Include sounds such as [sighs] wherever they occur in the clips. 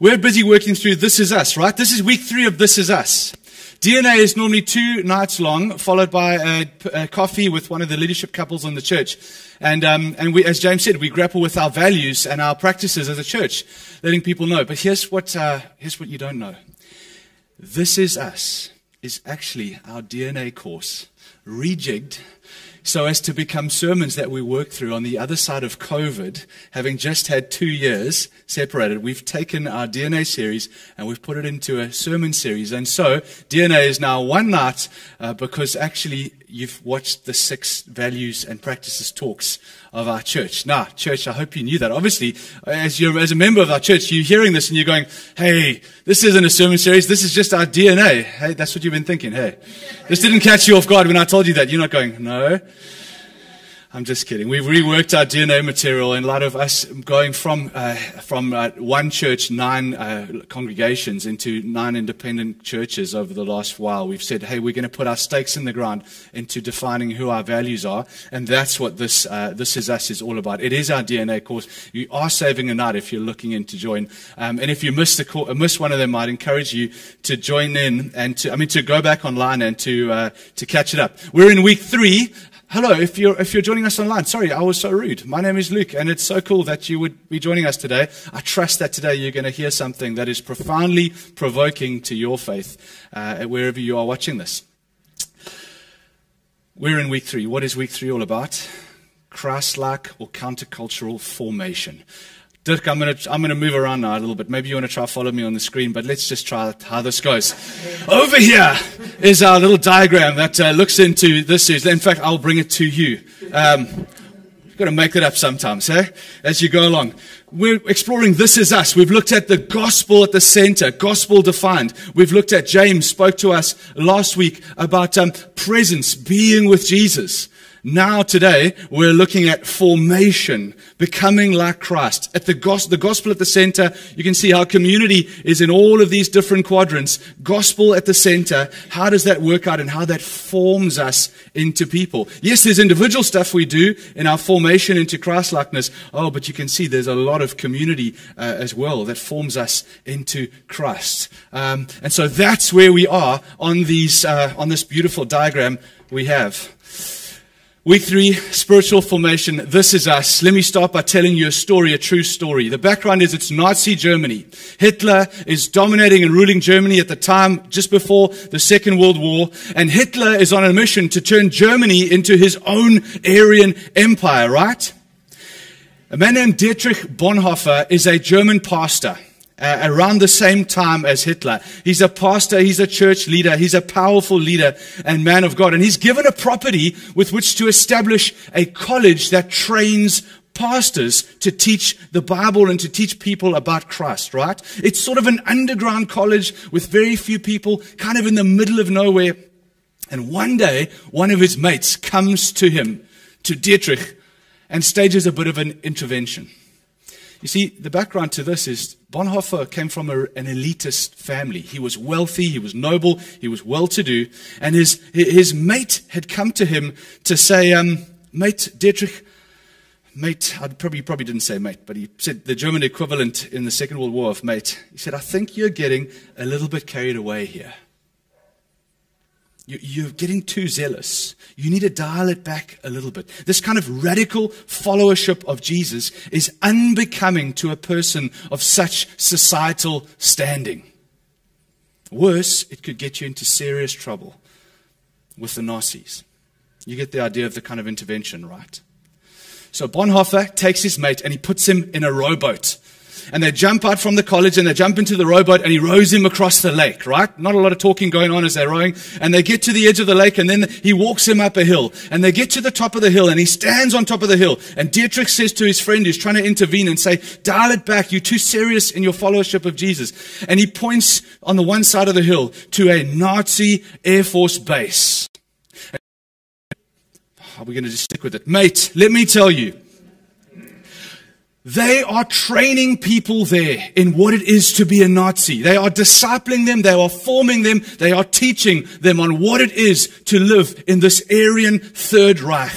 We're busy working through This Is Us, right? This is week three of This Is Us. DNA is normally two nights long, followed by a, a coffee with one of the leadership couples in the church. And, um, and we, as James said, we grapple with our values and our practices as a church, letting people know. But here's what, uh, here's what you don't know. This Is Us is actually our DNA course, rejigged so as to become sermons that we work through on the other side of COVID, having just had two years separated. We've taken our DNA series and we've put it into a sermon series. And so DNA is now one night uh, because actually you've watched the six values and practices talks of our church. Now, church, I hope you knew that. Obviously, as you're, as a member of our church, you're hearing this and you're going, hey, this isn't a sermon series. This is just our DNA. Hey, that's what you've been thinking. Hey, this didn't catch you off guard when I told you that. You're not going, no. I'm just kidding. We've reworked our DNA material, and a lot of us going from uh, from uh, one church, nine uh, congregations, into nine independent churches over the last while. We've said, "Hey, we're going to put our stakes in the ground into defining who our values are," and that's what this uh, this is us is all about. It is our DNA course. You are saving a night if you're looking in to join, um, and if you missed the miss one of them, I'd encourage you to join in and to I mean to go back online and to uh, to catch it up. We're in week three. Hello, if you're, if you're joining us online, sorry, I was so rude. My name is Luke, and it's so cool that you would be joining us today. I trust that today you're going to hear something that is profoundly provoking to your faith uh, wherever you are watching this. We're in week three. What is week three all about? Christ like or countercultural formation. Dirk, I'm going to I'm gonna move around now a little bit. Maybe you want to try follow me on the screen, but let's just try how this goes. Over here is our little diagram that uh, looks into this. Is, in fact, I'll bring it to you. Um, you've got to make it up sometimes, eh? As you go along. We're exploring This Is Us. We've looked at the gospel at the center, gospel defined. We've looked at James spoke to us last week about um, presence, being with Jesus. Now, today, we're looking at formation, becoming like Christ. At the, the gospel at the center, you can see how community is in all of these different quadrants. Gospel at the center, how does that work out and how that forms us into people? Yes, there's individual stuff we do in our formation into Christ likeness. Oh, but you can see there's a lot of community uh, as well that forms us into Christ. Um, and so that's where we are on these, uh, on this beautiful diagram we have. Week three, spiritual formation. This is us. Let me start by telling you a story, a true story. The background is it's Nazi Germany. Hitler is dominating and ruling Germany at the time just before the Second World War. And Hitler is on a mission to turn Germany into his own Aryan empire, right? A man named Dietrich Bonhoeffer is a German pastor uh, around the same time as Hitler. He's a pastor, he's a church leader, he's a powerful leader and man of God. And he's given a property with which to establish a college that trains pastors to teach the Bible and to teach people about Christ, right? It's sort of an underground college with very few people, kind of in the middle of nowhere. And one day, one of his mates comes to him, to Dietrich, and stages a bit of an intervention. You see, the background to this is Bonhoeffer came from a, an elitist family. He was wealthy, he was noble, he was well to do, and his, his mate had come to him to say, um, Mate Dietrich, mate, I probably, probably didn't say mate, but he said the German equivalent in the Second World War of mate. He said, I think you're getting a little bit carried away here. You're getting too zealous. You need to dial it back a little bit. This kind of radical followership of Jesus is unbecoming to a person of such societal standing. Worse, it could get you into serious trouble with the Nazis. You get the idea of the kind of intervention, right? So Bonhoeffer takes his mate and he puts him in a rowboat and they jump out from the college and they jump into the rowboat and he rows him across the lake, right? Not a lot of talking going on as they're rowing. And they get to the edge of the lake and then he walks him up a hill and they get to the top of the hill and he stands on top of the hill. And Dietrich says to his friend who's trying to intervene and say, dial it back. You're too serious in your followership of Jesus. And he points on the one side of the hill to a Nazi Air Force base. Are we going to just stick with it? Mate, let me tell you. They are training people there in what it is to be a Nazi. They are discipling them. They are forming them. They are teaching them on what it is to live in this Aryan Third Reich.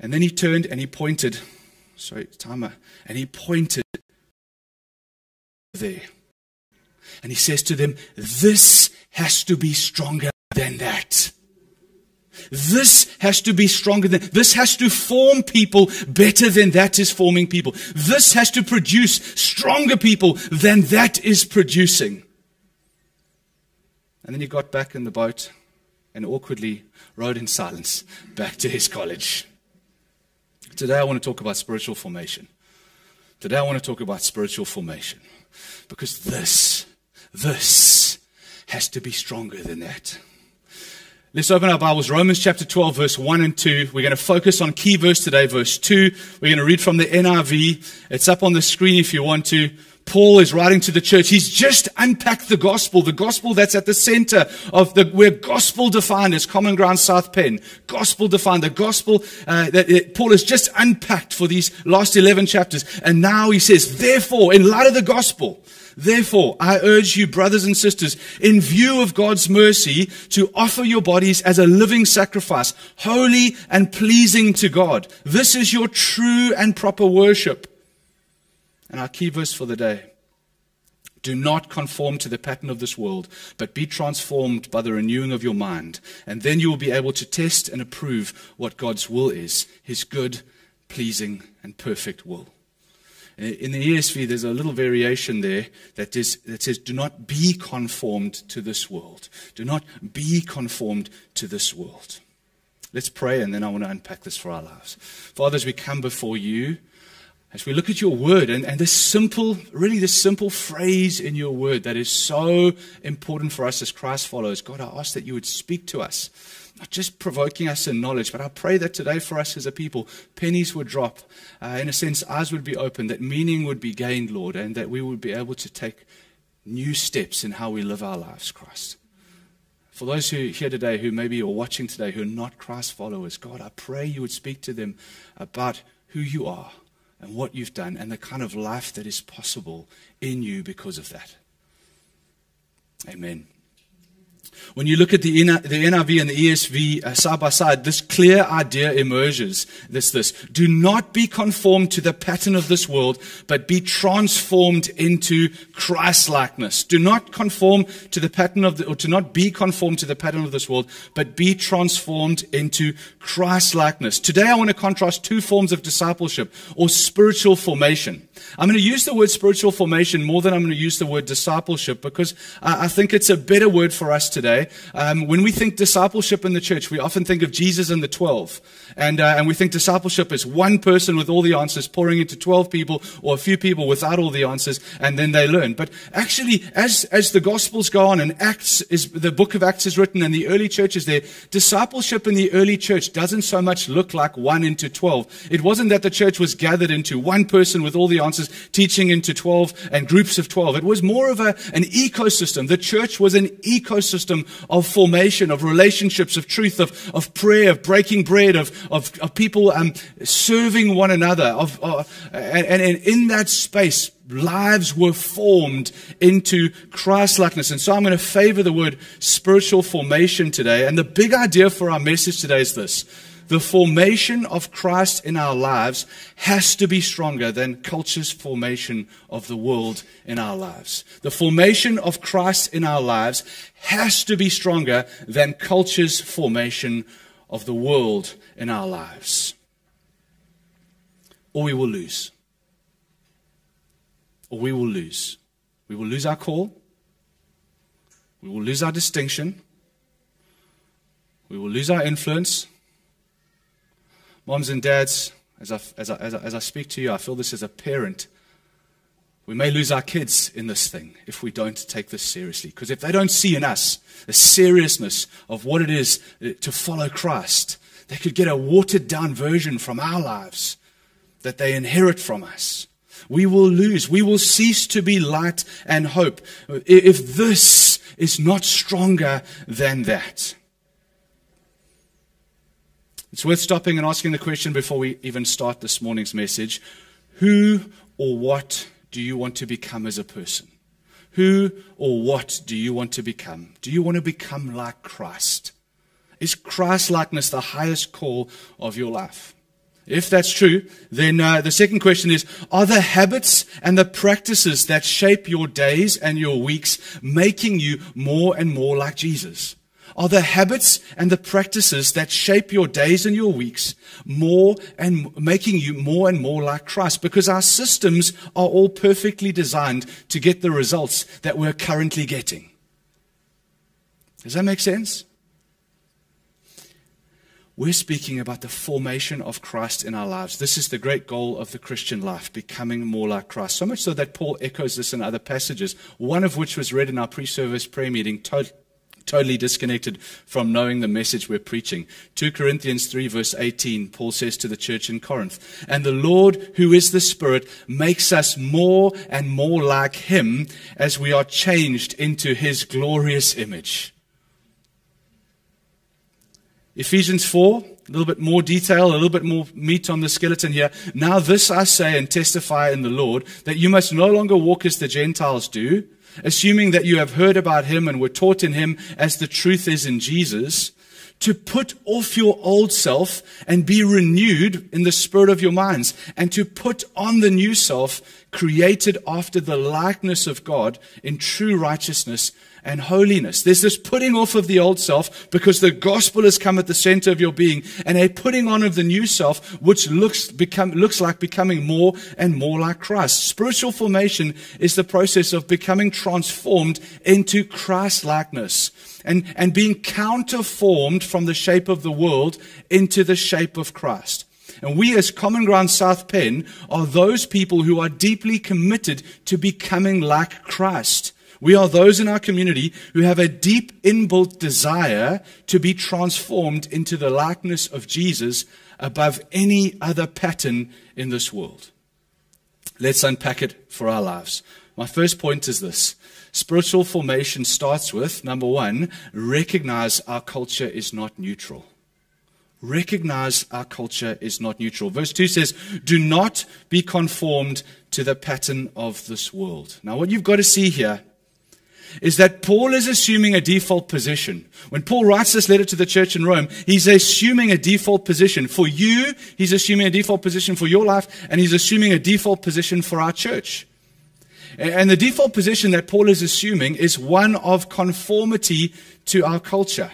And then he turned and he pointed, sorry, timer, and he pointed there. And he says to them, This has to be stronger than that. This has to be stronger than, this has to form people better than that is forming people. This has to produce stronger people than that is producing. And then he got back in the boat and awkwardly rowed in silence back to his college. Today I want to talk about spiritual formation. Today I want to talk about spiritual formation because this, this has to be stronger than that. Let's open our Bibles, Romans chapter 12, verse 1 and 2. We're going to focus on key verse today, verse 2. We're going to read from the NIV. It's up on the screen if you want to. Paul is writing to the church. He's just unpacked the gospel, the gospel that's at the center of the, where gospel defined is Common Ground South Penn. Gospel defined, the gospel uh, that it, Paul has just unpacked for these last 11 chapters. And now he says, therefore, in light of the gospel, Therefore, I urge you, brothers and sisters, in view of God's mercy, to offer your bodies as a living sacrifice, holy and pleasing to God. This is your true and proper worship. And our key verse for the day. Do not conform to the pattern of this world, but be transformed by the renewing of your mind. And then you will be able to test and approve what God's will is, his good, pleasing, and perfect will. Uh, in the ESV, there's a little variation there that, is, that says, Do not be conformed to this world. Do not be conformed to this world. Let's pray, and then I want to unpack this for our lives. Father, as we come before you, as we look at your word, and, and this simple, really this simple phrase in your word that is so important for us as Christ followers, God, I ask that you would speak to us not just provoking us in knowledge, but I pray that today for us as a people, pennies would drop. Uh, in a sense, eyes would be opened, that meaning would be gained, Lord, and that we would be able to take new steps in how we live our lives, Christ. For those who here today, who maybe are watching today, who are not Christ followers, God, I pray you would speak to them about who you are and what you've done and the kind of life that is possible in you because of that. Amen. When you look at the, NIV and the ESV uh, side by side, this clear idea emerges. This, this. Do not be conformed to the pattern of this world, but be transformed into Christ-likeness. Do not conform to the pattern of the, or to not be conformed to the pattern of this world, but be transformed into Christ-likeness. Today I want to contrast two forms of discipleship or spiritual formation. I'm going to use the word spiritual formation more than I'm going to use the word discipleship because I think it's a better word for us today. Um, when we think discipleship in the church, we often think of Jesus and the 12. And, uh, and we think discipleship is one person with all the answers pouring into 12 people or a few people without all the answers and then they learn. But actually, as, as the Gospels go on and Acts is, the book of Acts is written and the early church is there, discipleship in the early church doesn't so much look like one into 12. It wasn't that the church was gathered into one person with all the teaching into 12 and groups of 12. It was more of a, an ecosystem. The church was an ecosystem of formation, of relationships, of truth, of, of prayer, of breaking bread, of, of, of people um, serving one another. Of, uh, and, and in that space, lives were formed into Christ likeness. And so I'm going to favor the word spiritual formation today. And the big idea for our message today is this. The formation of Christ in our lives has to be stronger than culture's formation of the world in our lives. The formation of Christ in our lives has to be stronger than culture's formation of the world in our lives. Or we will lose. Or we will lose. We will lose our call. We will lose our distinction. We will lose our influence. Moms and dads, as I, as, I, as, I, as I speak to you, I feel this as a parent. We may lose our kids in this thing if we don't take this seriously. Because if they don't see in us the seriousness of what it is uh, to follow Christ, they could get a watered down version from our lives that they inherit from us. We will lose. We will cease to be light and hope uh, if this is not stronger than that. It's worth stopping and asking the question before we even start this morning's message Who or what do you want to become as a person? Who or what do you want to become? Do you want to become like Christ? Is Christ likeness the highest call of your life? If that's true, then uh, the second question is Are the habits and the practices that shape your days and your weeks making you more and more like Jesus? Are the habits and the practices that shape your days and your weeks more and making you more and more like Christ? Because our systems are all perfectly designed to get the results that we're currently getting. Does that make sense? We're speaking about the formation of Christ in our lives. This is the great goal of the Christian life, becoming more like Christ. So much so that Paul echoes this in other passages, one of which was read in our pre service prayer meeting, totally disconnected from knowing the message we're preaching. 2 Corinthians 3, verse 18, Paul says to the church in Corinth, And the Lord, who is the Spirit, makes us more and more like Him as we are changed into His glorious image. Ephesians 4, a little bit more detail, a little bit more meat on the skeleton here. Now, this I say and testify in the Lord that you must no longer walk as the Gentiles do, assuming that you have heard about him and were taught in him as the truth is in Jesus, to put off your old self and be renewed in the spirit of your minds, and to put on the new self created after the likeness of God in true righteousness and holiness. There's this putting off of the old self because the gospel has come at the center of your being and a putting on of the new self, which looks, become, looks like becoming more and more like Christ. Spiritual formation is the process of becoming transformed into Christ likeness and, and being counterformed from the shape of the world into the shape of Christ. And we as Common Ground South Penn are those people who are deeply committed to becoming like Christ. We are those in our community who have a deep inbuilt desire to be transformed into the likeness of Jesus above any other pattern in this world. Let's unpack it for our lives. My first point is this. Spiritual formation starts with number one, recognize our culture is not neutral. Recognize our culture is not neutral. Verse 2 says, Do not be conformed to the pattern of this world. Now, what you've got to see here is that Paul is assuming a default position. When Paul writes this letter to the church in Rome, he's assuming a default position. For you, he's assuming a default position for your life, and he's assuming a default position for our church. And the default position that Paul is assuming is one of conformity to our culture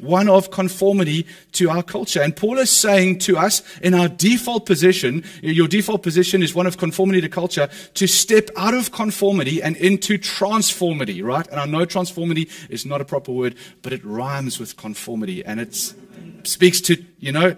one of conformity to our culture. And Paul is saying to us in our default position, your default position is one of conformity to culture, to step out of conformity and into transformity, right? And I know transformity is not a proper word, but it rhymes with conformity and it speaks to, you know,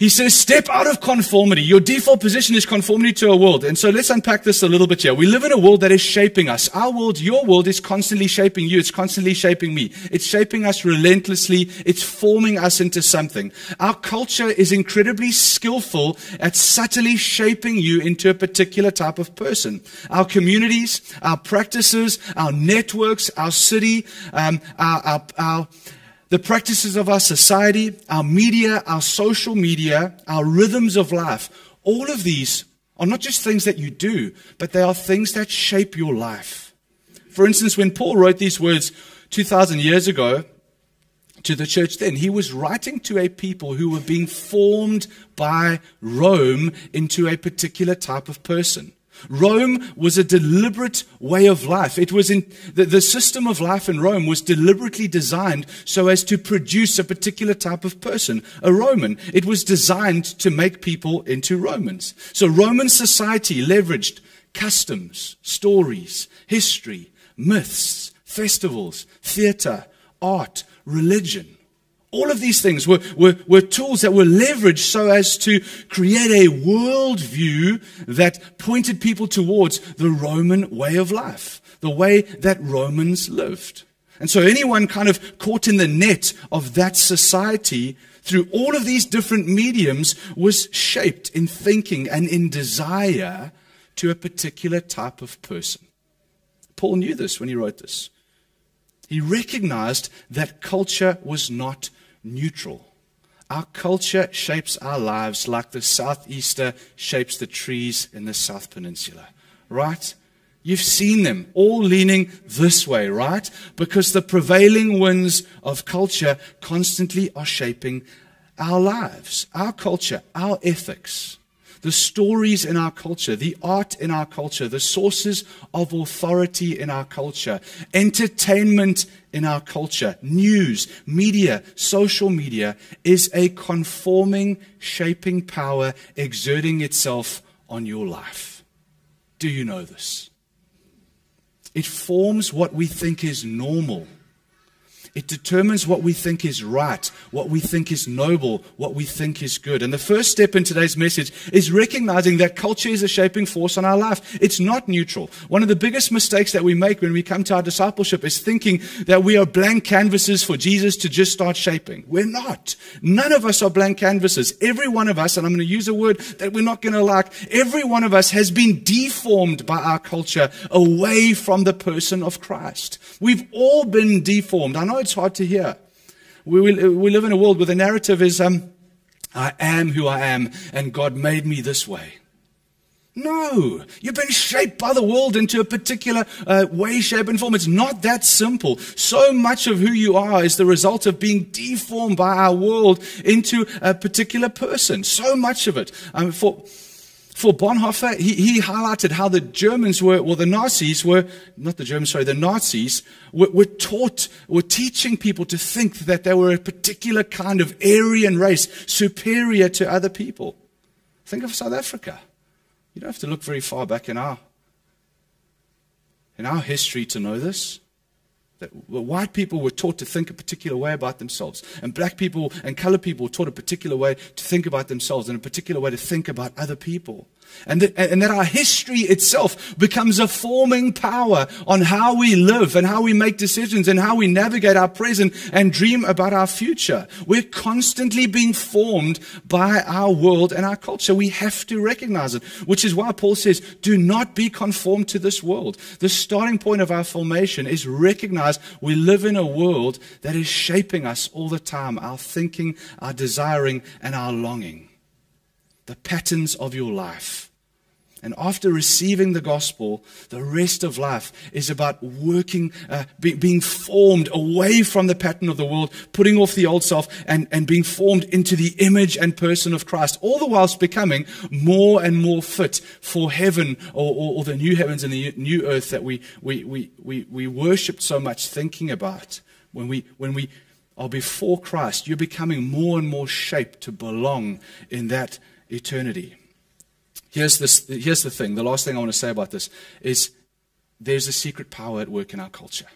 he says, step out of conformity. Your default position is conformity to a world. And so let's unpack this a little bit here. We live in a world that is shaping us. Our world, your world is constantly shaping you. It's constantly shaping me. It's shaping us relentlessly. It's forming us into something. Our culture is incredibly skillful at subtly shaping you into a particular type of person. Our communities, our practices, our networks, our city, um, our, our, our the practices of our society, our media, our social media, our rhythms of life, all of these are not just things that you do, but they are things that shape your life. For instance, when Paul wrote these words 2,000 years ago to the church then, he was writing to a people who were being formed by Rome into a particular type of person. Rome was a deliberate way of life. It was in the, the, system of life in Rome was deliberately designed so as to produce a particular type of person, a Roman. It was designed to make people into Romans. So Roman society leveraged customs, stories, history, myths, festivals, theater, art, religion. All of these things were, were, were, tools that were leveraged so as to create a worldview that pointed people towards the Roman way of life, the way that Romans lived. And so anyone kind of caught in the net of that society through all of these different mediums was shaped in thinking and in desire to a particular type of person. Paul knew this when he wrote this. He recognized that culture was not neutral. Our culture shapes our lives like the southeaster shapes the trees in the South Peninsula, right? You've seen them all leaning this way, right? Because the prevailing winds of culture constantly are shaping our lives, our culture, our ethics, the stories in our culture, the art in our culture, the sources of authority in our culture, entertainment in our culture, news, media, social media is a conforming, shaping power exerting itself on your life. Do you know this? It forms what we think is normal it determines what we think is right, what we think is noble, what we think is good. And the first step in today's message is recognizing that culture is a shaping force on our life. It's not neutral. One of the biggest mistakes that we make when we come to our discipleship is thinking that we are blank canvases for Jesus to just start shaping. We're not. None of us are blank canvases. Every one of us, and I'm going to use a word that we're not going to like, every one of us has been deformed by our culture away from the person of Christ. We've all been deformed. I know it's hard to hear. We, we, we live in a world where the narrative is, um, I am who I am, and God made me this way. No, you've been shaped by the world into a particular uh, way, shape, and form. It's not that simple. So much of who you are is the result of being deformed by our world into a particular person. So much of it. Um, for for Bonhoeffer, he, he, highlighted how the Germans were, well, the Nazis were, not the Germans, sorry, the Nazis were, were, taught, were teaching people to think that they were a particular kind of Aryan race, superior to other people. Think of South Africa. You don't have to look very far back in our, in our history to know this. That white people were taught to think a particular way about themselves, and black people and colored people were taught a particular way to think about themselves and a particular way to think about other people. And that, and that our history itself becomes a forming power on how we live and how we make decisions and how we navigate our present and dream about our future. We're constantly being formed by our world and our culture. We have to recognize it, which is why Paul says, do not be conformed to this world. The starting point of our formation is recognize we live in a world that is shaping us all the time, our thinking, our desiring, and our longing the patterns of your life. And after receiving the gospel, the rest of life is about working, uh, be, being formed away from the pattern of the world, putting off the old self, and, and being formed into the image and person of Christ, all the whilst becoming more and more fit for heaven or, or, or the new heavens and the new earth that we, we, we, we, we worshiped so much thinking about. When we, when we are before Christ, you're becoming more and more shaped to belong in that eternity. Here's, this, here's the thing the last thing I want to say about this is there's a secret power at work in our culture.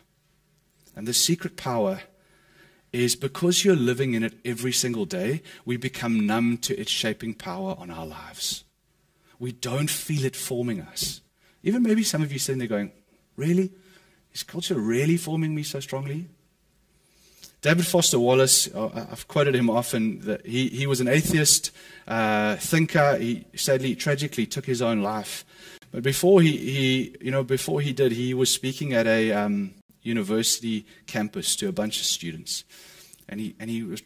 And the secret power is because you're living in it every single day, we become numb to its shaping power on our lives. We don't feel it forming us. Even maybe some of you sitting there going, Really? Is culture really forming me so strongly? David Foster Wallace, I've quoted him often, that he, he was an atheist uh, thinker. He sadly, tragically took his own life. But before he, he, you know, before he did, he was speaking at a um, university campus to a bunch of students. And he, and he was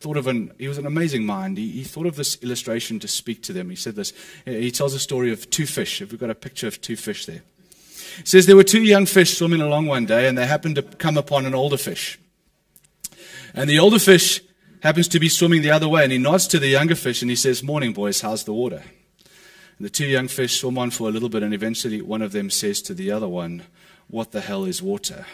thought of an, he was an amazing mind. He, he thought of this illustration to speak to them. He said this. He tells a story of two fish. If we've got a picture of two fish there. He says there were two young fish swimming along one day, and they happened to come upon an older fish. And the older fish happens to be swimming the other way, and he nods to the younger fish and he says, Morning, boys, how's the water? And the two young fish swim on for a little bit, and eventually one of them says to the other one, What the hell is water?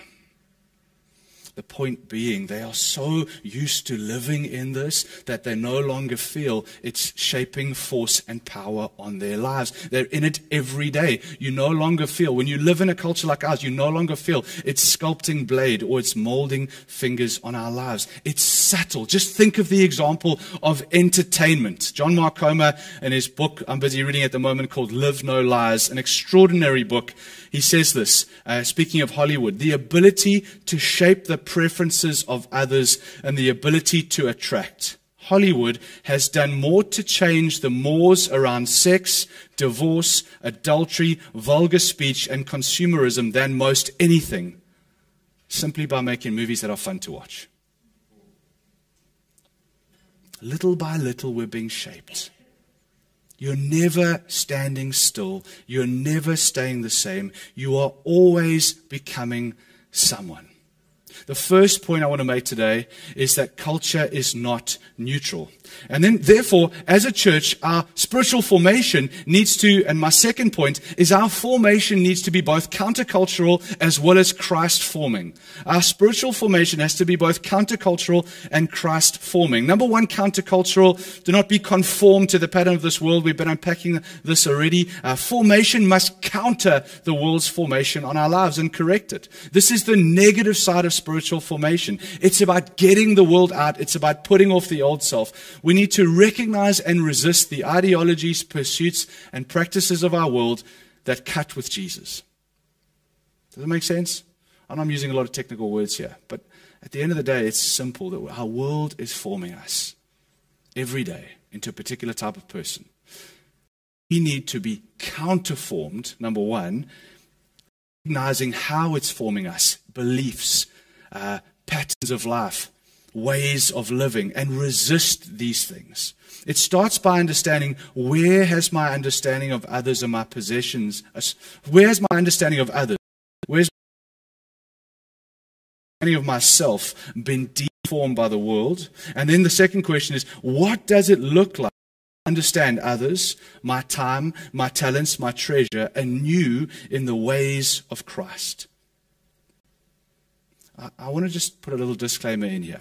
The point being, they are so used to living in this that they no longer feel its shaping force and power on their lives. They're in it every day. You no longer feel, when you live in a culture like ours, you no longer feel its sculpting blade or its molding fingers on our lives. It's subtle. Just think of the example of entertainment. John Mark Comer, in his book I'm busy reading at the moment called Live No Lies, an extraordinary book he says this, uh, speaking of Hollywood, the ability to shape the preferences of others and the ability to attract. Hollywood has done more to change the mores around sex, divorce, adultery, vulgar speech, and consumerism than most anything, simply by making movies that are fun to watch. Little by little, we're being shaped. You're never standing still. You're never staying the same. You are always becoming someone. The first point I want to make today is that culture is not neutral. And then, therefore, as a church, our spiritual formation needs to, and my second point is our formation needs to be both countercultural as well as Christ forming. Our spiritual formation has to be both countercultural and Christ forming. Number one, countercultural. Do not be conformed to the pattern of this world. We've been unpacking this already. Our formation must counter the world's formation on our lives and correct it. This is the negative side of spiritual formation. It's about getting the world out. It's about putting off the old self. We need to recognize and resist the ideologies, pursuits, and practices of our world that cut with Jesus. Does that make sense? Know I'm using a lot of technical words here, but at the end of the day, it's simple that our world is forming us every day into a particular type of person. We need to be counterformed, number one, recognizing how it's forming us, beliefs, uh, patterns of life, ways of living and resist these things. It starts by understanding where has my understanding of others and my possessions, where's my understanding of others, where's my understanding of myself been deformed by the world? And then the second question is, what does it look like? Understand others, my time, my talents, my treasure, anew in the ways of Christ. I, I want to just put a little disclaimer in here.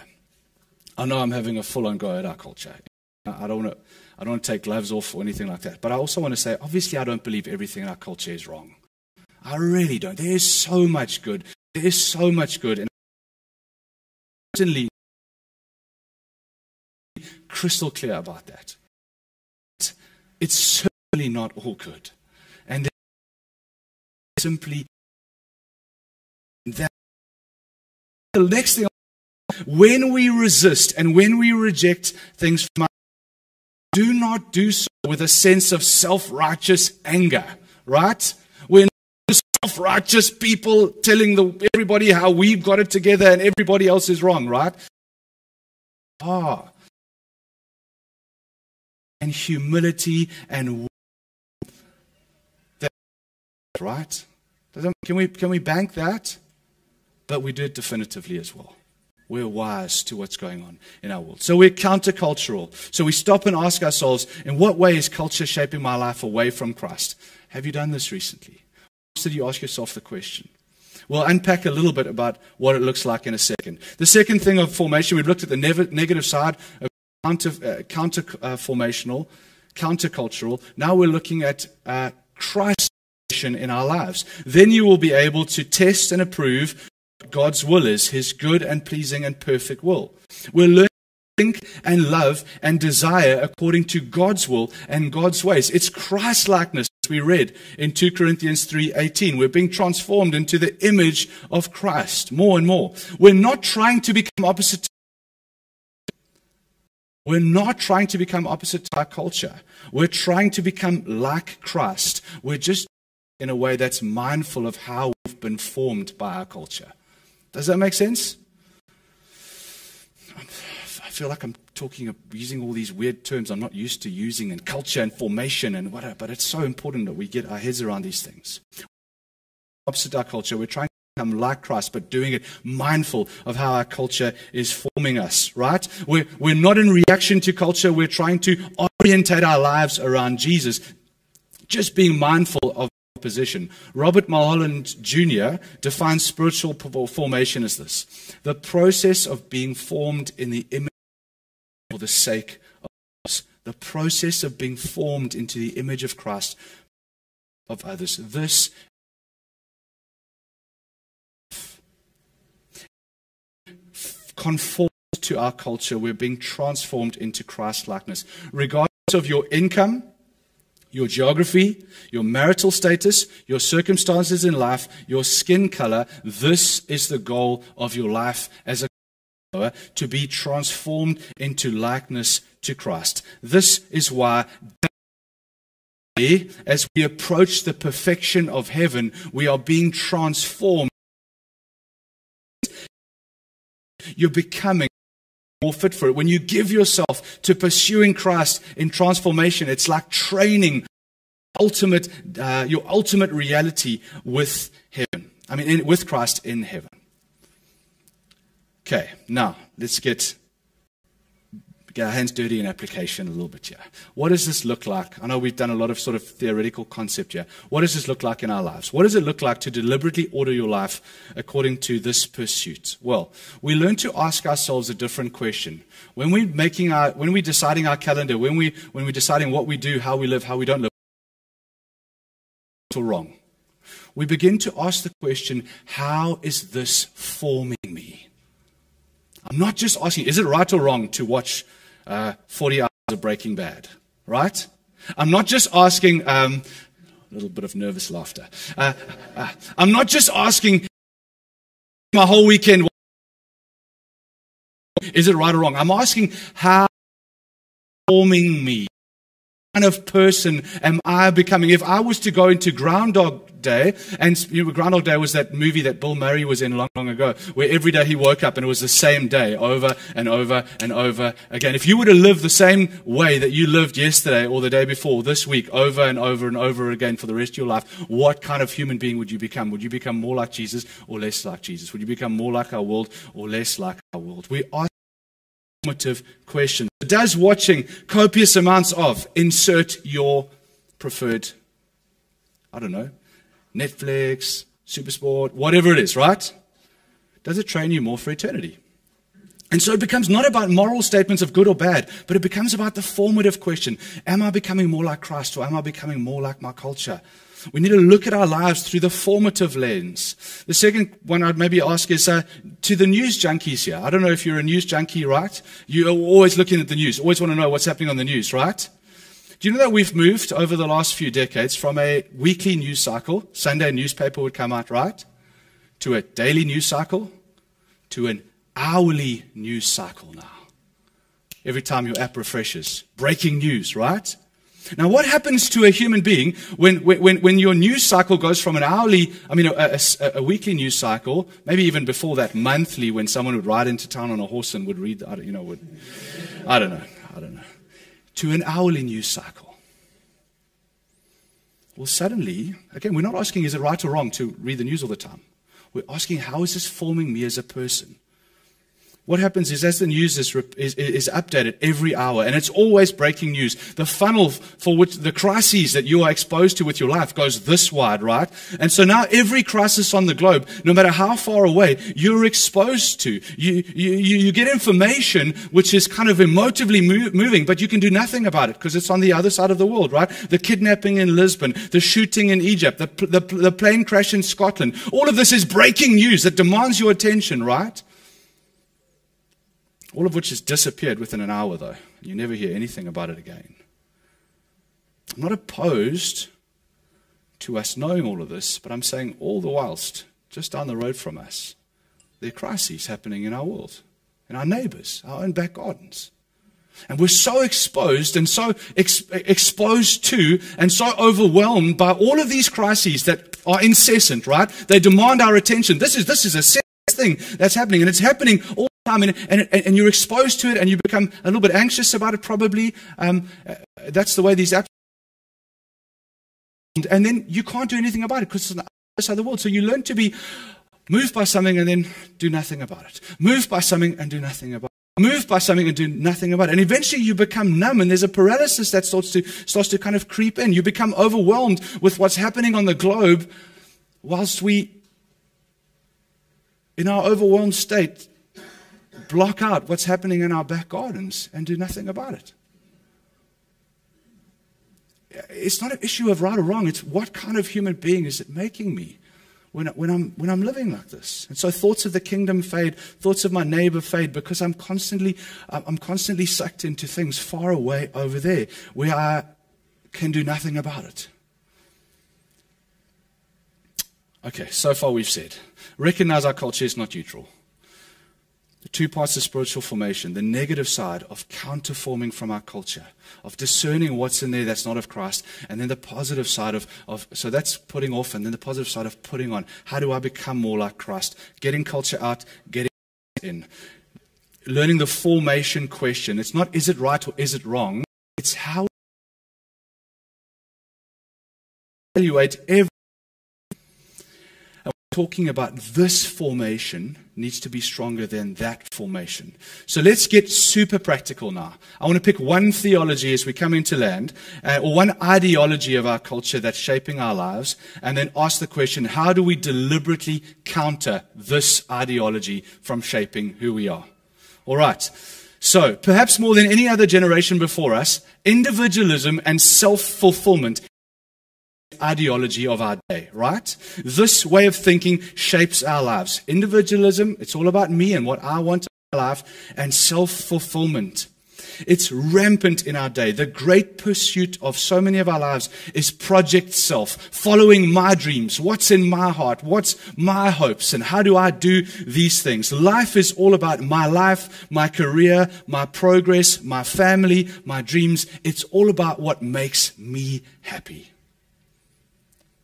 I know I'm having a full on go at our culture. I don't want to. I don't want to take gloves off or anything like that. But I also want to say, obviously, I don't believe everything in our culture is wrong. I really don't. There is so much good. There is so much good. And certainly crystal clear about that. It's certainly not all good. And simply that. The next thing when we resist and when we reject things from our do not do so with a sense of self-righteous anger, right? We're self-righteous people telling the, everybody how we've got it together and everybody else is wrong, right? Ah. And humility and that, right? Can we, can we bank that? But we do it definitively as well we're wise to what's going on in our world. So we're countercultural. So we stop and ask ourselves, in what way is culture shaping my life away from Christ? Have you done this recently? Did you ask yourself the question? We'll unpack a little bit about what it looks like in a second. The second thing of formation, we've looked at the negative side of counter, uh, counter uh, formational, countercultural. Now we're looking at uh, Christ in our lives. Then you will be able to test and approve God's will is, his good and pleasing and perfect will. We're learning to think and love and desire according to God's will and God's ways. It's Christ likeness we read in 2 Corinthians 3:18 we're being transformed into the image of Christ more and more. We're not trying to become opposite we're not trying to become opposite to our culture. We're trying to become like Christ. We're just in a way that's mindful of how we've been formed by our culture does that make sense? I feel like I'm talking, using all these weird terms I'm not used to using, and culture and formation and whatever, but it's so important that we get our heads around these things. Opposite our culture, we're trying to become like Christ, but doing it mindful of how our culture is forming us, right? We're, we're not in reaction to culture, we're trying to orientate our lives around Jesus. Just being mindful of position. Robert Mulholland Jr. defines spiritual formation as this the process of being formed in the image for the sake of us. The process of being formed into the image of Christ of others. This conforms to our culture. We're being transformed into Christ likeness. Regardless of your income, your geography, your marital status, your circumstances in life, your skin color. This is the goal of your life as a to be transformed into likeness to Christ. This is why as we approach the perfection of heaven, we are being transformed. You're becoming more fit for it. When you give yourself to pursuing Christ in transformation, it's like training ultimate, uh, your ultimate reality with heaven. I mean, in, with Christ in heaven. Okay, now let's get get our hands dirty in application a little bit here. What does this look like? I know we've done a lot of sort of theoretical concept here. What does this look like in our lives? What does it look like to deliberately order your life according to this pursuit? Well, we learn to ask ourselves a different question. When we're making our, when we're deciding our calendar, when we, when we're deciding what we do, how we live, how we don't live, or wrong. We begin to ask the question, how is this forming me? I'm not just asking, is it right or wrong to watch uh, 40 hours of Breaking Bad, right? I'm not just asking, um, a little bit of nervous laughter. Uh, uh, I'm not just asking my whole weekend, is it right or wrong? I'm asking how forming me kind of person am I becoming? If I was to go into Groundhog Day, and you know, Groundhog Day was that movie that Bill Murray was in long, long ago, where every day he woke up and it was the same day over and over and over again. If you were to live the same way that you lived yesterday or the day before, this week, over and over and over again for the rest of your life, what kind of human being would you become? Would you become more like Jesus or less like Jesus? Would you become more like our world or less like our world? We are formative questions. Does watching copious amounts of insert your preferred, I don't know, Netflix, Supersport, whatever it is, right? Does it train you more for eternity? And so it becomes not about moral statements of good or bad, but it becomes about the formative question Am I becoming more like Christ or am I becoming more like my culture? We need to look at our lives through the formative lens. The second one I'd maybe ask is uh, to the news junkies here. I don't know if you're a news junkie, right? You're always looking at the news, always want to know what's happening on the news, right? Do you know that we've moved over the last few decades from a weekly news cycle, Sunday newspaper would come out, right? To a daily news cycle, to an hourly news cycle now. Every time your app refreshes. Breaking news, right? Now, what happens to a human being when, when, when your news cycle goes from an hourly, I mean, a, a, a, weekly news cycle, maybe even before that, monthly, when someone would ride into town on a horse and would read, I don't, you know, would, I don't know, I don't know, to an hourly news cycle? Well, suddenly, again, we're not asking is it right or wrong to read the news all the time. We're asking how is this forming me as a person? What happens is as the news is, is, is, updated every hour, and it's always breaking news, the funnel for which the crises that you are exposed to with your life goes this wide, right? And so now every crisis on the globe, no matter how far away, you're exposed to. You, you, you get information which is kind of emotively move, moving, but you can do nothing about it because it's on the other side of the world, right? The kidnapping in Lisbon, the shooting in Egypt, the, the, the plane crash in Scotland. All of this is breaking news that demands your attention, right? All of which has disappeared within an hour, though. You never hear anything about it again. I'm not opposed to us knowing all of this, but I'm saying all the whilst, just down the road from us, there are crises happening in our world, in our neighbors, our own back gardens. And we're so exposed and so ex- exposed to and so overwhelmed by all of these crises that are incessant, right? They demand our attention. This is, this is a thing that's happening, and it's happening all the time. And, and, and, you're exposed to it and you become a little bit anxious about it probably. Um, uh, that's the way these apps and then you can't do anything about it because it's on the other side of the world. So you learn to be moved by something and then do nothing about it. Moved by something and do nothing about it. Moved by something and do nothing about it. And eventually you become numb and there's a paralysis that starts to starts to kind of creep in. You become overwhelmed with what's happening on the globe whilst we in our overwhelmed state block out what's happening in our back gardens and do nothing about it. It's not an issue of right or wrong. It's what kind of human being is it making me when, when, I'm, when I'm living like this. And so thoughts of the kingdom fade, thoughts of my neighbor fade because I'm constantly, I'm constantly sucked into things far away over there where I can do nothing about it. Okay, so far we've said recognize our culture is not neutral. The two parts of spiritual formation the negative side of counterforming from our culture, of discerning what's in there that's not of Christ, and then the positive side of, of, so that's putting off, and then the positive side of putting on. How do I become more like Christ? Getting culture out, getting in. Learning the formation question. It's not is it right or is it wrong, it's how evaluate every talking about this formation needs to be stronger than that formation. So let's get super practical now. I want to pick one theology as we come into land, uh, or one ideology of our culture that's shaping our lives, and then ask the question how do we deliberately counter this ideology from shaping who we are? All right. So, perhaps more than any other generation before us, individualism and self fulfillment ideology of our day, right? This way of thinking shapes our lives. Individualism, it's all about me and what I want in my life, and self fulfillment. It's rampant in our day. The great pursuit of so many of our lives is project self, following my dreams. What's in my heart? What's my hopes? And how do I do these things? Life is all about my life, my career, my progress, my family, my dreams. It's all about what makes me happy.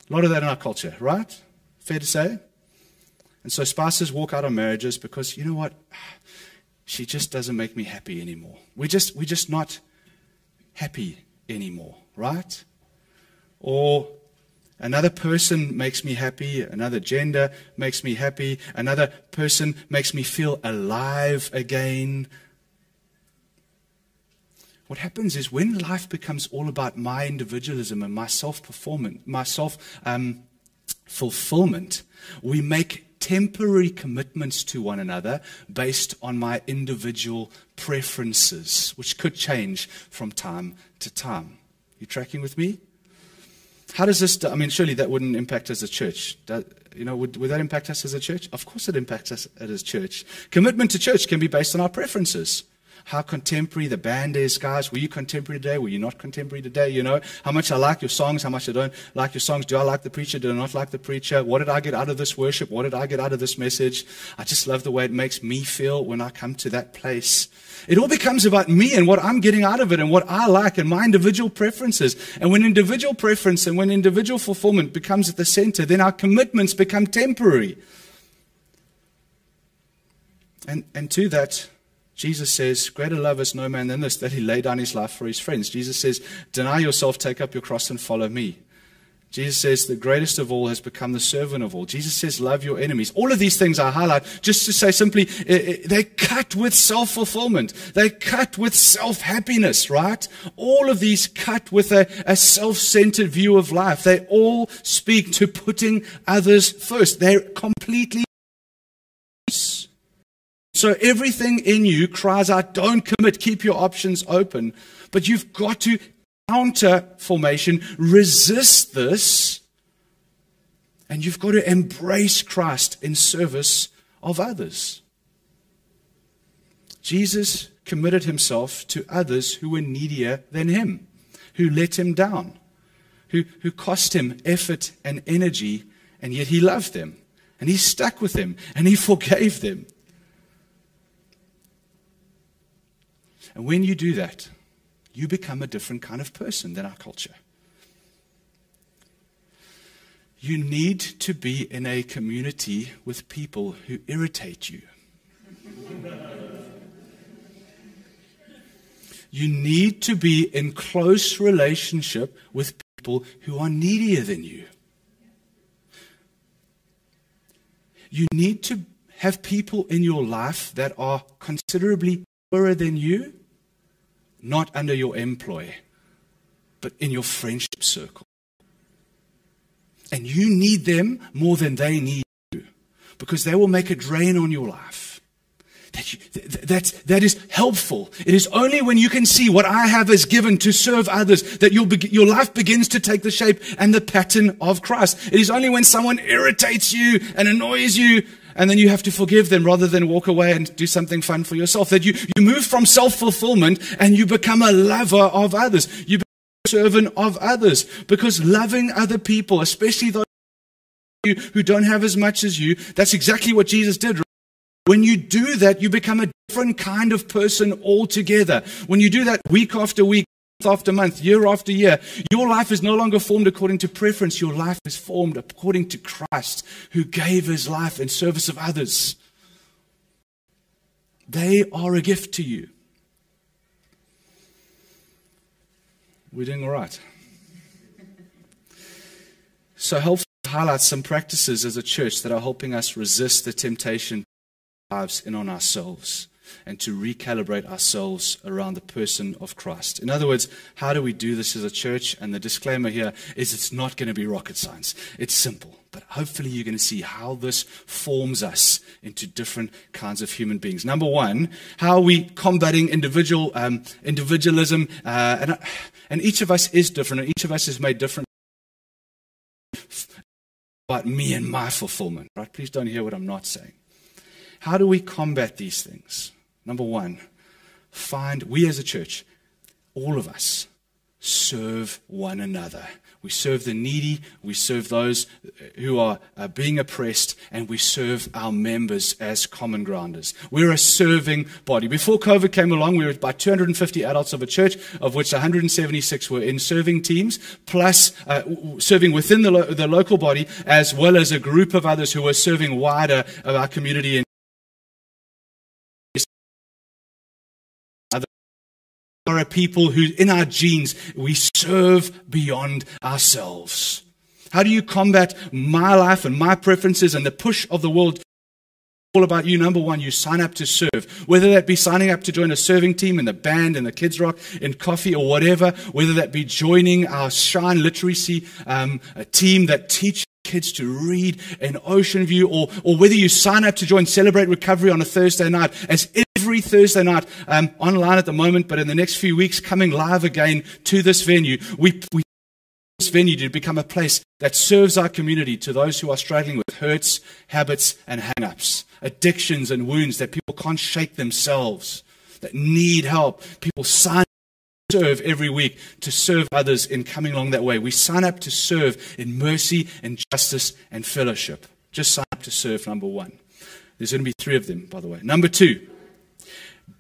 A lot of that in our culture, right? Fair to say? And so spouses walk out of marriages because, you know what? [sighs] She just doesn't make me happy anymore. We're just, we're just not happy anymore, right? Or another person makes me happy, another gender makes me happy, another person makes me feel alive again. What happens is when life becomes all about my individualism and my self performance, my self um, fulfillment, we make temporary commitments to one another based on my individual preferences, which could change from time to time. You tracking with me? How does this, I mean, surely that wouldn't impact us as a church. you know, would, would that impact us as a church? Of course it impacts us as a church. Commitment to church can be based on our preferences how contemporary the band is, guys. Were you contemporary today? Were you not contemporary today? You know, how much I like your songs, how much I don't like your songs. Do I like the preacher? Do I not like the preacher? What did I get out of this worship? What did I get out of this message? I just love the way it makes me feel when I come to that place. It all becomes about me and what I'm getting out of it and what I like and my individual preferences. And when individual preference and when individual fulfillment becomes at the center, then our commitments become temporary. And, and to that, Jesus says, Greater love is no man than this, that he lay down his life for his friends. Jesus says, Deny yourself, take up your cross, and follow me. Jesus says, The greatest of all has become the servant of all. Jesus says, Love your enemies. All of these things I highlight just to say simply, eh, eh, they cut with self fulfillment. They cut with self happiness, right? All of these cut with a, a self centered view of life. They all speak to putting others first. They're completely so everything in you cries out, don't commit, keep your options open. But you've got to counter formation, resist this, and you've got to embrace Christ in service of others. Jesus committed himself to others who were needier than him, who let him down, who, who cost him effort and energy, and yet he loved them, and he stuck with them, and he forgave them. And when you do that, you become a different kind of person than our culture. You need to be in a community with people who irritate you. you need to be in close relationship with people who are needier than you. You need to have people in your life that are considerably poorer than you not under your employ, but in your friendship circle. And you need them more than they need you because they will make a drain on your life. That, you, that, that is helpful. It is only when you can see what I have as given to serve others that your, your life begins to take the shape and the pattern of Christ. It is only when someone irritates you and annoys you and then you have to forgive them rather than walk away and do something fun for yourself. That you, you move from self-fulfillment and you become a lover of others. You become a servant of others because loving other people, especially those who don't have as much as you, that's exactly what Jesus did. When you do that, you become a different kind of person altogether. When you do that week after week, after month, year after year, your life is no longer formed according to preference. Your life is formed according to Christ, who gave his life in service of others. They are a gift to you. We're doing all right. So, helpful highlight some practices as a church that are helping us resist the temptation to lives in on ourselves and to recalibrate ourselves around the person of Christ. In other words, how do we do this as a church? And the disclaimer here is it's not going to be rocket science. It's simple, but hopefully you're going to see how this forms us into different kinds of human beings. Number one, how are we combating individual um, individualism? Uh, and, and each of us is different, and each of us is made different. About me and my fulfillment, right? Please don't hear what I'm not saying. How do we combat these things? Number one, find, we as a church, all of us, serve one another. We serve the needy, we serve those who are uh, being oppressed, and we serve our members as common grounders. We're a serving body. Before COVID came along, we were about 250 adults of a church, of which 176 were in serving teams, plus uh, serving within the, lo- the local body, as well as a group of others who were serving wider of our community are a people who, in our genes, we serve beyond ourselves. How do you combat my life and my preferences and the push of the world? All about you. Number one, you sign up to serve. Whether that be signing up to join a serving team in the band, in the kids' rock, in coffee, or whatever. Whether that be joining our Shine Literacy um, team that teach kids to read in Ocean View, or, or whether you sign up to join Celebrate Recovery on a Thursday night, as every Thursday night um, online at the moment, but in the next few weeks coming live again to this venue. We, we this venue to become a place that serves our community to those who are struggling with hurts, habits, and hang-ups, addictions and wounds that people can't shake themselves, that need help. People sign serve every week to serve others in coming along that way. We sign up to serve in mercy and justice and fellowship. Just sign up to serve, number one. There's going to be three of them, by the way. Number two,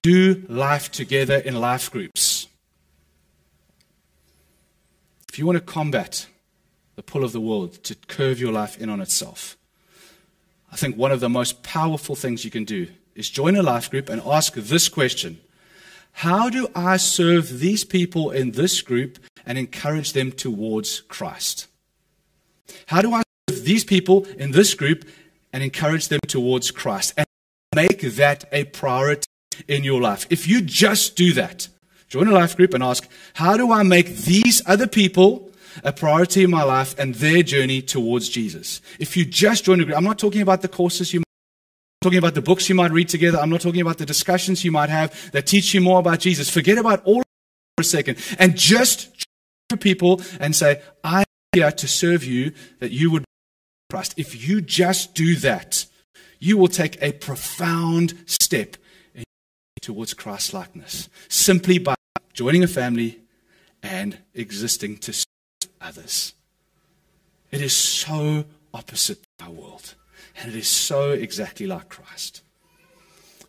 do life together in life groups. If you want to combat the pull of the world to curve your life in on itself, I think one of the most powerful things you can do is join a life group and ask this question How do I serve these people in this group and encourage them towards Christ? How do I serve these people in this group and encourage them towards Christ? And make that a priority in your life. If you just do that, join a life group and ask, how do I make these other people a priority in my life and their journey towards Jesus? If you just join a group, I'm not talking about the courses you I'm talking about the books you might read together. I'm not talking about the discussions you might have that teach you more about Jesus. Forget about all for a second and just for people and say, I'm here to serve you that you would Christ. If you just do that, you will take a profound step towards Christ likeness simply by joining a family and existing to others. It is so opposite our world, and it is so exactly like Christ.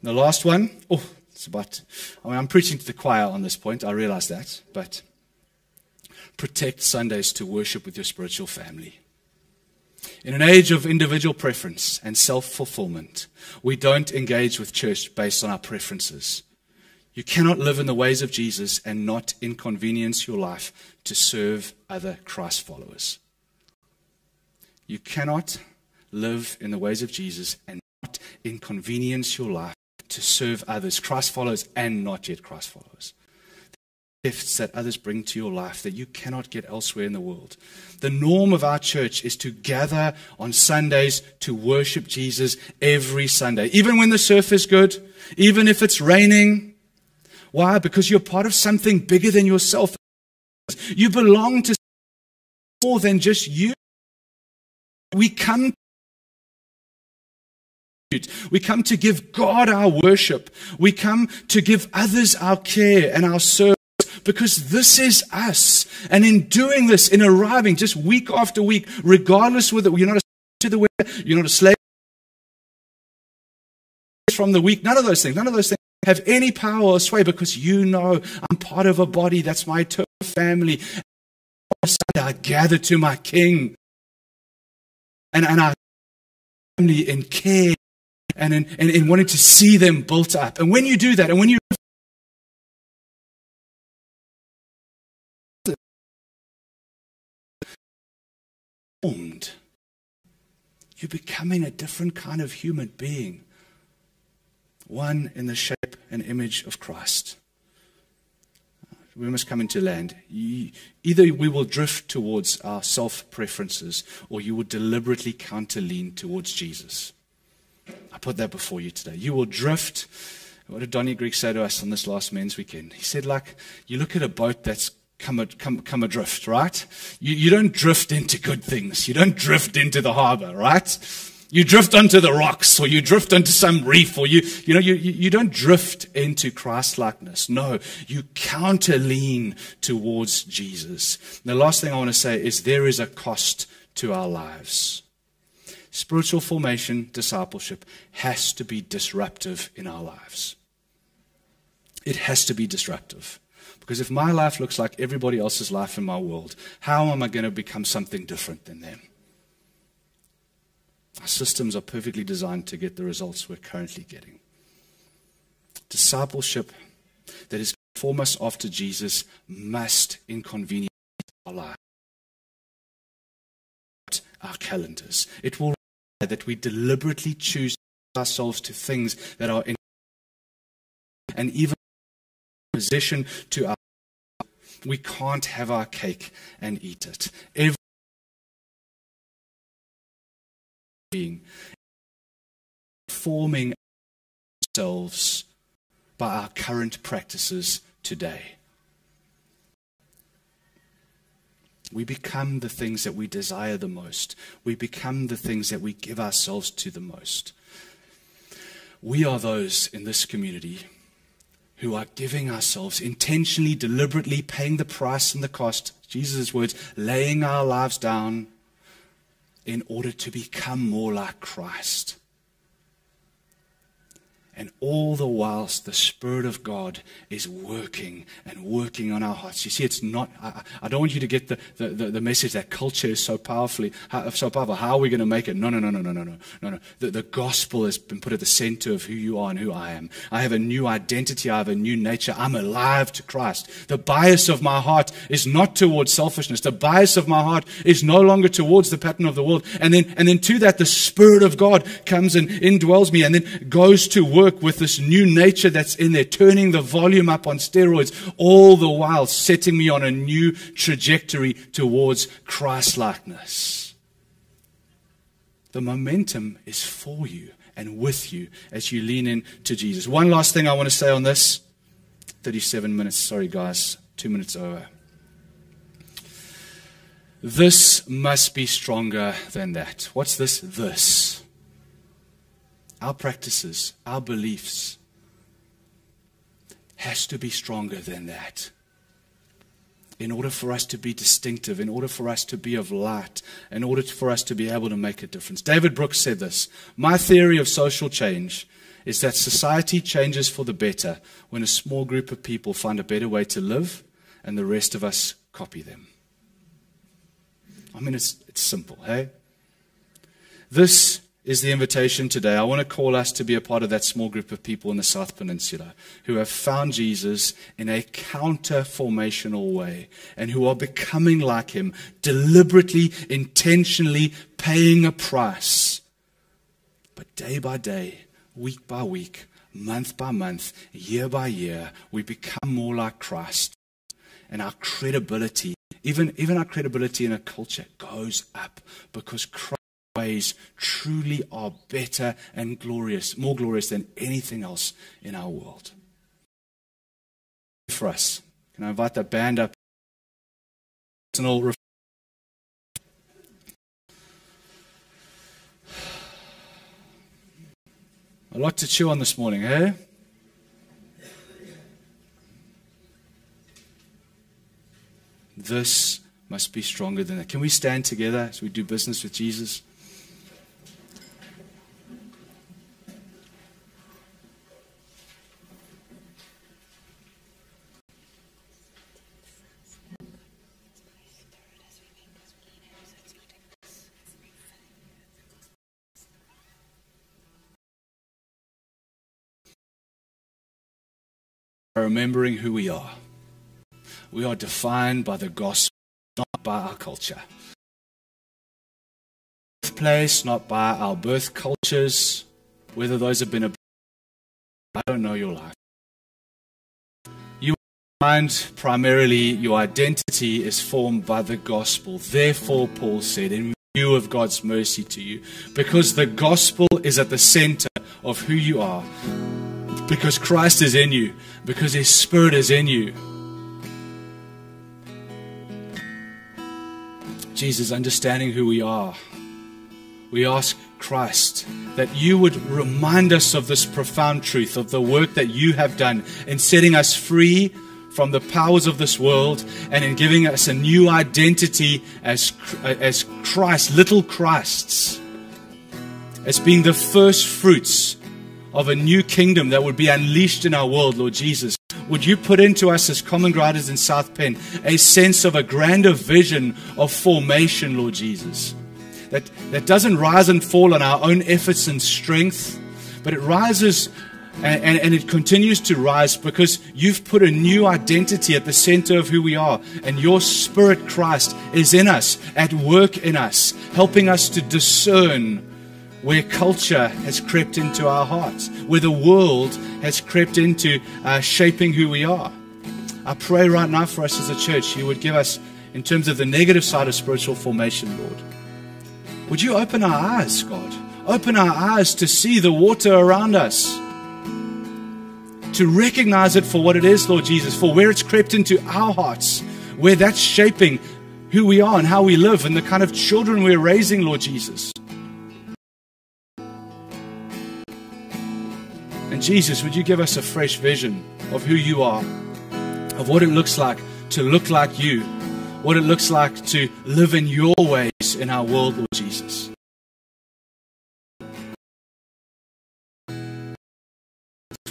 And the last one, oh, it's about, I mean, I'm preaching to the choir on this point, I realize that, but protect Sundays to worship with your spiritual family. In an age of individual preference and self fulfillment, we don't engage with church based on our preferences. You cannot live in the ways of Jesus and not inconvenience your life to serve other Christ followers. You cannot live in the ways of Jesus and not inconvenience your life to serve others, Christ followers and not yet Christ followers gifts that others bring to your life that you cannot get elsewhere in the world. The norm of our church is to gather on Sundays to worship Jesus every Sunday, even when the surf is good, even if it's raining. Why? Because you're part of something bigger than yourself. You belong to more than just you. We come we come to give God our worship. We come to give others our care and our service because this is us. And in doing this, in arriving just week after week, regardless whether you're not a to the weather, you're not a slave from the week, none of those things, none of those things have any power or sway because you know I'm part of a body that's my eternal family. I gather to my King and, and our family in care and in, in, in wanting to see them built up. And when you do that, and when you You're becoming a different kind of human being, one in the shape and image of Christ. We must come into land. Either we will drift towards our self preferences, or you will deliberately counter lean towards Jesus. I put that before you today. You will drift. What did Donnie Greek say to us on this last men's weekend? He said, like, you look at a boat that's come, come, come adrift, right? You, you don't drift into good things. You don't drift into the harbor, right? You drift onto the rocks or you drift onto some reef or you, you know, you, you don't drift into Christ-likeness. No, you counter lean towards Jesus. And the last thing I want to say is there is a cost to our lives. Spiritual formation, discipleship has to be disruptive in our lives. It has to be disruptive. Because if my life looks like everybody else's life in my world, how am I going to become something different than them? Our systems are perfectly designed to get the results we're currently getting. Discipleship that is form us after Jesus must inconvenience our lives, our calendars. It will require that we deliberately choose ourselves to things that are in and even position to our we can't have our cake and eat it. Every being forming ourselves by our current practices today. We become the things that we desire the most. We become the things that we give ourselves to the most. We are those in this community who are giving ourselves intentionally, deliberately paying the price and the cost. Jesus' words, laying our lives down in order to become more like Christ. And all the whilst the Spirit of God is working and working on our hearts. You see, it's not, I, I don't want you to get the, the, the, the, message that culture is so powerfully, so powerful. How are we going to make it? No, no, no, no, no, no, no, no. The, the gospel has been put at the center of who you are and who I am. I have a new identity. I have a new nature. I'm alive to Christ. The bias of my heart is not towards selfishness. The bias of my heart is no longer towards the pattern of the world. And then, and then to that, the Spirit of God comes and indwells me and then goes to work work with this new nature that's in there, turning the volume up on steroids, all the while setting me on a new trajectory towards Christlikeness. The momentum is for you and with you as you lean in to Jesus. One last thing I want to say on this 37 minutes. Sorry, guys, two minutes over. This must be stronger than that. What's this? This our practices, our beliefs has to be stronger than that. In order for us to be distinctive, in order for us to be of light, in order for us to be able to make a difference. David Brooks said this My theory of social change is that society changes for the better when a small group of people find a better way to live and the rest of us copy them. I mean, it's, it's simple, hey? This is the invitation today. I want to call us to be a part of that small group of people in the South Peninsula who have found Jesus in a counter formational way and who are becoming like him, deliberately, intentionally paying a price. But day by day, week by week, month by month, year by year, we become more like Christ. And our credibility, even, even our credibility in a culture, goes up because Christ ways truly are better and glorious, more glorious than anything else in our world. For us, can I invite that band up? Personal [sighs] A lot to chew on this morning, eh? This must be stronger than that. Can we stand together as we do business with Jesus? Remembering who we are. We are defined by the gospel, not by our culture. Place, not by our birth cultures, whether those have been a I don't know your life. You find primarily your identity is formed by the gospel. Therefore, Paul said, in view of God's mercy to you, because the gospel is at the center of who you are, because Christ is in you, because his spirit is in you. Jesus, understanding who we are, we ask Christ that you would remind us of this profound truth, of the work that you have done in setting us free from the powers of this world and in giving us a new identity as, as Christ, little Christs, as being the first fruits of a new kingdom that would be unleashed in our world, Lord Jesus. Would you put into us as common grounders in South Penn a sense of a grander vision of formation, Lord Jesus? That, that doesn't rise and fall on our own efforts and strength, but it rises and, and, and, it continues to rise because you've put a new identity at the center of who we are. And your Spirit, Christ, is in us, at work in us, helping us to discern where culture has crept into our hearts, where the world has crept into uh, shaping who we are. I pray right now for us as a church, you would give us, in terms of the negative side of spiritual formation, Lord. Would you open our eyes, God? Open our eyes to see the water around us to recognize it for what it is, Lord Jesus, for where it's crept into our hearts, where that's shaping who we are and how we live and the kind of children we're raising, Lord Jesus. And Jesus, would you give us a fresh vision of who you are, of what it looks like to look like you, what it looks like to live in your ways in our world, Lord Jesus.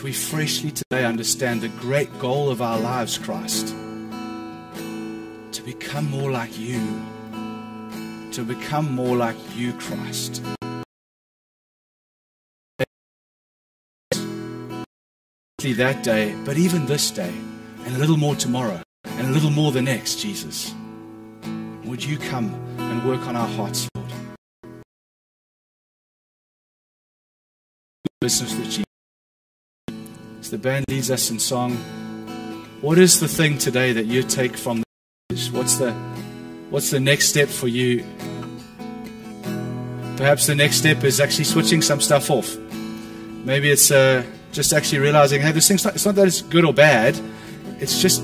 we freshly today understand the great goal of our lives, Christ. To become more like you. To become more like you, Christ. That day, but even this day, and a little more tomorrow, and a little more the next, Jesus. Would you come and work on our hearts, Lord? Business with Jesus. As the band leads us in song, what is the thing today that you take from this? What's the what's the next step for you? Perhaps the next step is actually switching some stuff off. Maybe it's uh, just actually realizing, hey, this thing's not, it's not that it's good or bad. It's just,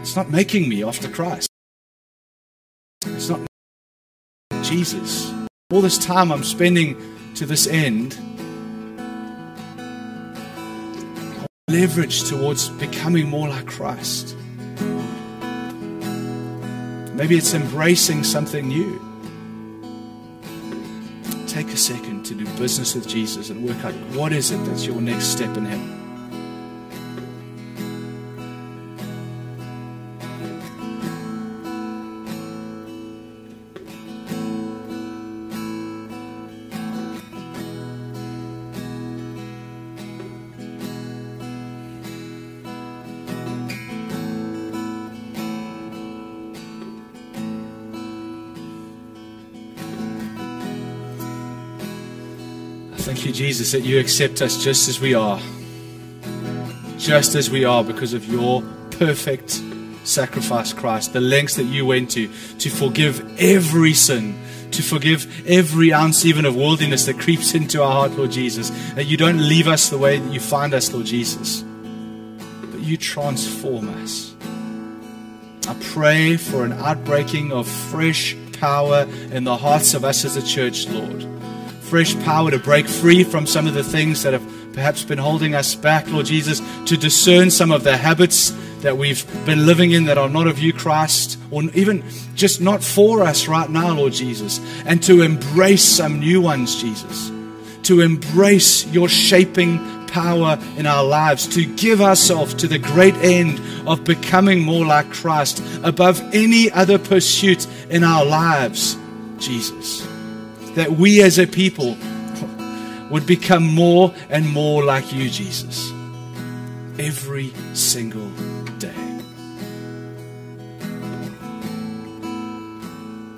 it's not making me after Christ. It's not Jesus. All this time I'm spending to this end, leverage towards becoming more like Christ. Maybe it's embracing something new. Take a second to do business with Jesus and work out what is it that's your next step in Him. Thank you, Jesus, that you accept us just as we are. Just as we are because of your perfect sacrifice, Christ. The lengths that you went to to forgive every sin, to forgive every ounce even of worldliness that creeps into our heart, Lord Jesus. That you don't leave us the way that you find us, Lord Jesus, but you transform us. I pray for an outbreaking of fresh power in the hearts of us as a church, Lord fresh power to break free from some of the things that have perhaps been holding us back, Lord Jesus, to discern some of the habits that we've been living in that are not of you, Christ, or even just not for us right now, Lord Jesus, and to embrace some new ones, Jesus, to embrace your shaping power in our lives, to give ourselves to the great end of becoming more like Christ above any other pursuit in our lives, Jesus that we as a people would become more and more like you, Jesus. Every single